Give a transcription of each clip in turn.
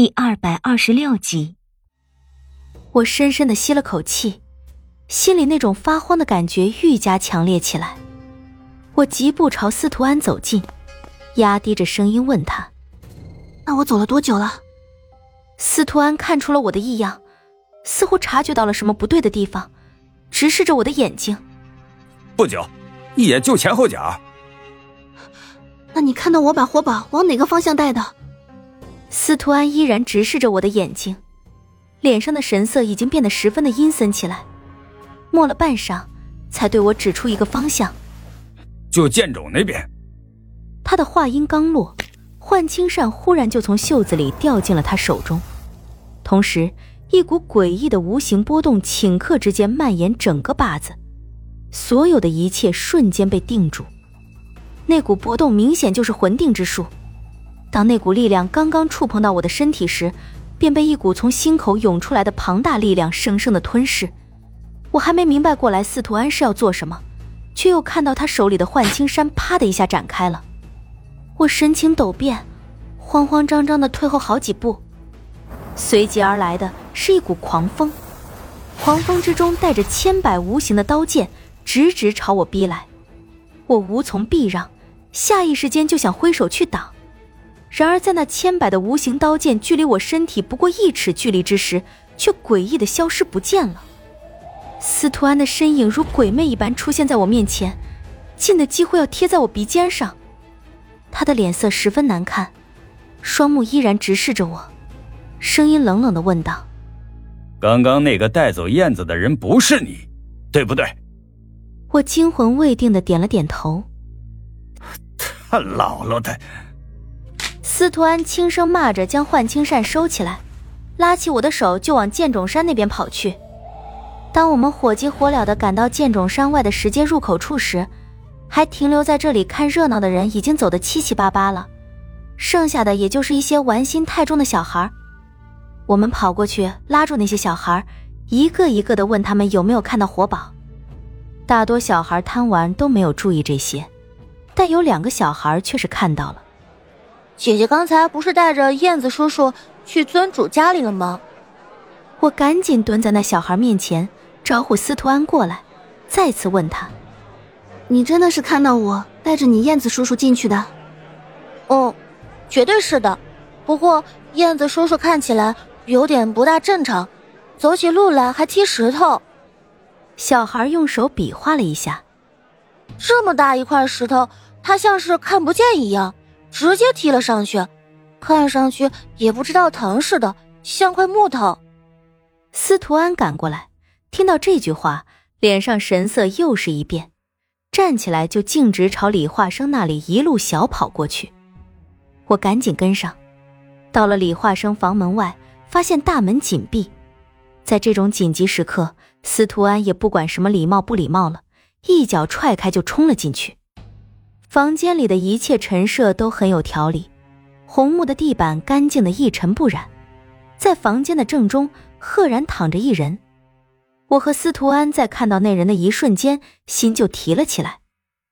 第二百二十六集，我深深的吸了口气，心里那种发慌的感觉愈加强烈起来。我疾步朝司徒安走近，压低着声音问他：“那我走了多久了？”司徒安看出了我的异样，似乎察觉到了什么不对的地方，直视着我的眼睛。不久，也就前后脚。那你看到我把火把往哪个方向带的？司徒安依然直视着我的眼睛，脸上的神色已经变得十分的阴森起来。默了半晌，才对我指出一个方向：“就剑冢那边。”他的话音刚落，幻青扇忽然就从袖子里掉进了他手中，同时一股诡异的无形波动顷刻之间蔓延整个坝子，所有的一切瞬间被定住。那股波动明显就是魂定之术。当那股力量刚刚触碰到我的身体时，便被一股从心口涌出来的庞大力量生生的吞噬。我还没明白过来司徒安是要做什么，却又看到他手里的幻青山啪的一下展开了。我神情陡变，慌慌张张的退后好几步，随即而来的是一股狂风，狂风之中带着千百无形的刀剑，直直朝我逼来。我无从避让，下意识间就想挥手去挡。然而，在那千百的无形刀剑距离我身体不过一尺距离之时，却诡异的消失不见了。司徒安的身影如鬼魅一般出现在我面前，近的几乎要贴在我鼻尖上。他的脸色十分难看，双目依然直视着我，声音冷冷的问道：“刚刚那个带走燕子的人不是你，对不对？”我惊魂未定的点了点头。他姥姥的！司徒安轻声骂着，将幻青扇收起来，拉起我的手就往剑冢山那边跑去。当我们火急火燎地赶到剑冢山外的石阶入口处时，还停留在这里看热闹的人已经走得七七八八了，剩下的也就是一些玩心太重的小孩。我们跑过去拉住那些小孩，一个一个地问他们有没有看到活宝。大多小孩贪玩都没有注意这些，但有两个小孩却是看到了。姐姐刚才不是带着燕子叔叔去尊主家里了吗？我赶紧蹲在那小孩面前，招呼司徒安过来，再次问他：“你真的是看到我带着你燕子叔叔进去的？”“哦，绝对是的。不过燕子叔叔看起来有点不大正常，走起路来还踢石头。”小孩用手比划了一下，这么大一块石头，他像是看不见一样。直接踢了上去，看上去也不知道疼似的，像块木头。司徒安赶过来，听到这句话，脸上神色又是一变，站起来就径直朝李化生那里一路小跑过去。我赶紧跟上，到了李化生房门外，发现大门紧闭。在这种紧急时刻，司徒安也不管什么礼貌不礼貌了，一脚踹开就冲了进去。房间里的一切陈设都很有条理，红木的地板干净的一尘不染，在房间的正中赫然躺着一人。我和司徒安在看到那人的一瞬间，心就提了起来，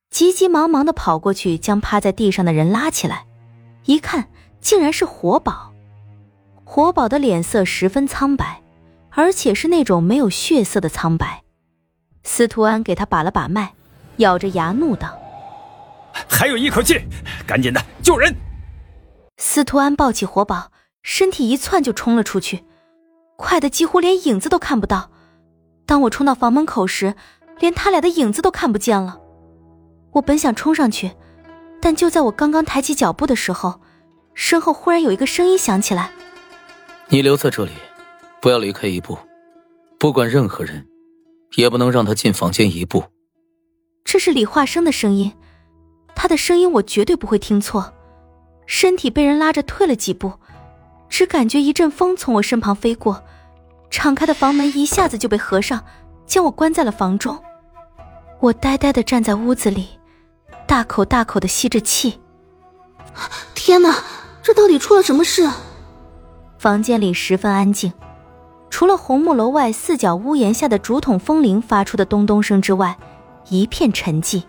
急急忙忙的跑过去将趴在地上的人拉起来，一看竟然是活宝。活宝的脸色十分苍白，而且是那种没有血色的苍白。司徒安给他把了把脉，咬着牙怒道。还有一口气，赶紧的救人！司徒安抱起活宝，身体一窜就冲了出去，快的几乎连影子都看不到。当我冲到房门口时，连他俩的影子都看不见了。我本想冲上去，但就在我刚刚抬起脚步的时候，身后忽然有一个声音响起来：“你留在这里，不要离开一步，不管任何人，也不能让他进房间一步。”这是李化生的声音。他的声音我绝对不会听错，身体被人拉着退了几步，只感觉一阵风从我身旁飞过，敞开的房门一下子就被合上，将我关在了房中。我呆呆的站在屋子里，大口大口的吸着气。天哪，这到底出了什么事？房间里十分安静，除了红木楼外四角屋檐下的竹筒风铃发出的咚咚声之外，一片沉寂。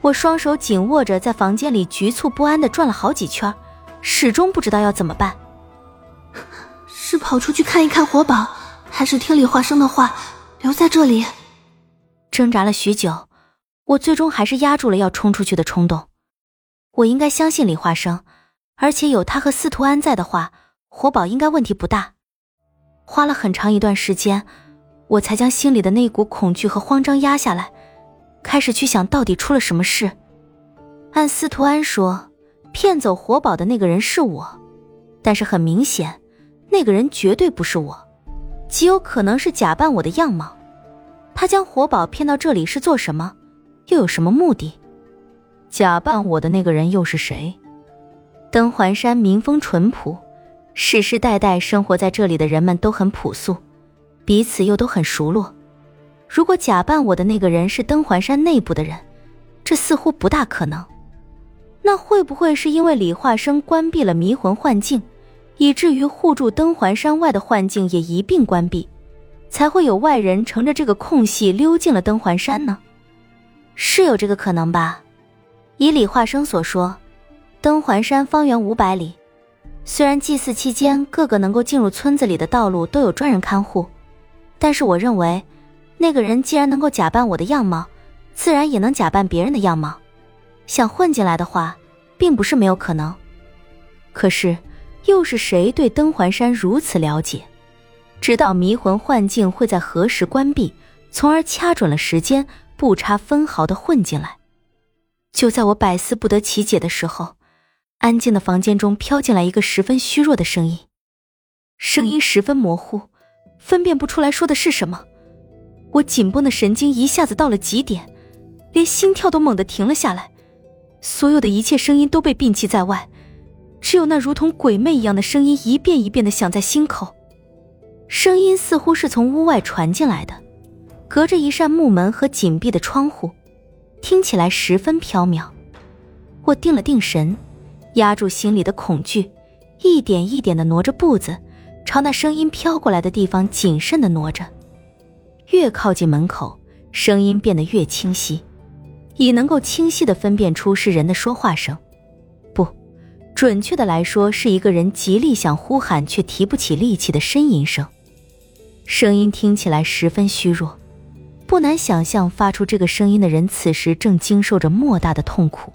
我双手紧握着，在房间里局促不安的转了好几圈，始终不知道要怎么办。是跑出去看一看活宝，还是听李化生的话，留在这里？挣扎了许久，我最终还是压住了要冲出去的冲动。我应该相信李化生，而且有他和司徒安在的话，活宝应该问题不大。花了很长一段时间，我才将心里的那股恐惧和慌张压下来，开始去想到底出了什么事。按司徒安说，骗走活宝的那个人是我，但是很明显。那个人绝对不是我，极有可能是假扮我的样貌。他将活宝骗到这里是做什么？又有什么目的？假扮我的那个人又是谁？登环山民风淳朴，世世代代生活在这里的人们都很朴素，彼此又都很熟络。如果假扮我的那个人是登环山内部的人，这似乎不大可能。那会不会是因为李化生关闭了迷魂幻境？以至于护住登环山外的幻境也一并关闭，才会有外人乘着这个空隙溜进了登环山呢？是有这个可能吧？以李化生所说，登环山方圆五百里，虽然祭祀期间各个能够进入村子里的道路都有专人看护，但是我认为，那个人既然能够假扮我的样貌，自然也能假扮别人的样貌，想混进来的话，并不是没有可能。可是。又是谁对登环山如此了解，知道迷魂幻境会在何时关闭，从而掐准了时间，不差分毫的混进来？就在我百思不得其解的时候，安静的房间中飘进来一个十分虚弱的声音，声音十分模糊，分辨不出来说的是什么。我紧绷的神经一下子到了极点，连心跳都猛地停了下来，所有的一切声音都被摒弃在外。只有那如同鬼魅一样的声音一遍一遍的响在心口，声音似乎是从屋外传进来的，隔着一扇木门和紧闭的窗户，听起来十分飘渺。我定了定神，压住心里的恐惧，一点一点的挪着步子，朝那声音飘过来的地方谨慎的挪着。越靠近门口，声音变得越清晰，已能够清晰的分辨出是人的说话声。不准确的来说，是一个人极力想呼喊却提不起力气的呻吟声。声音听起来十分虚弱，不难想象，发出这个声音的人此时正经受着莫大的痛苦。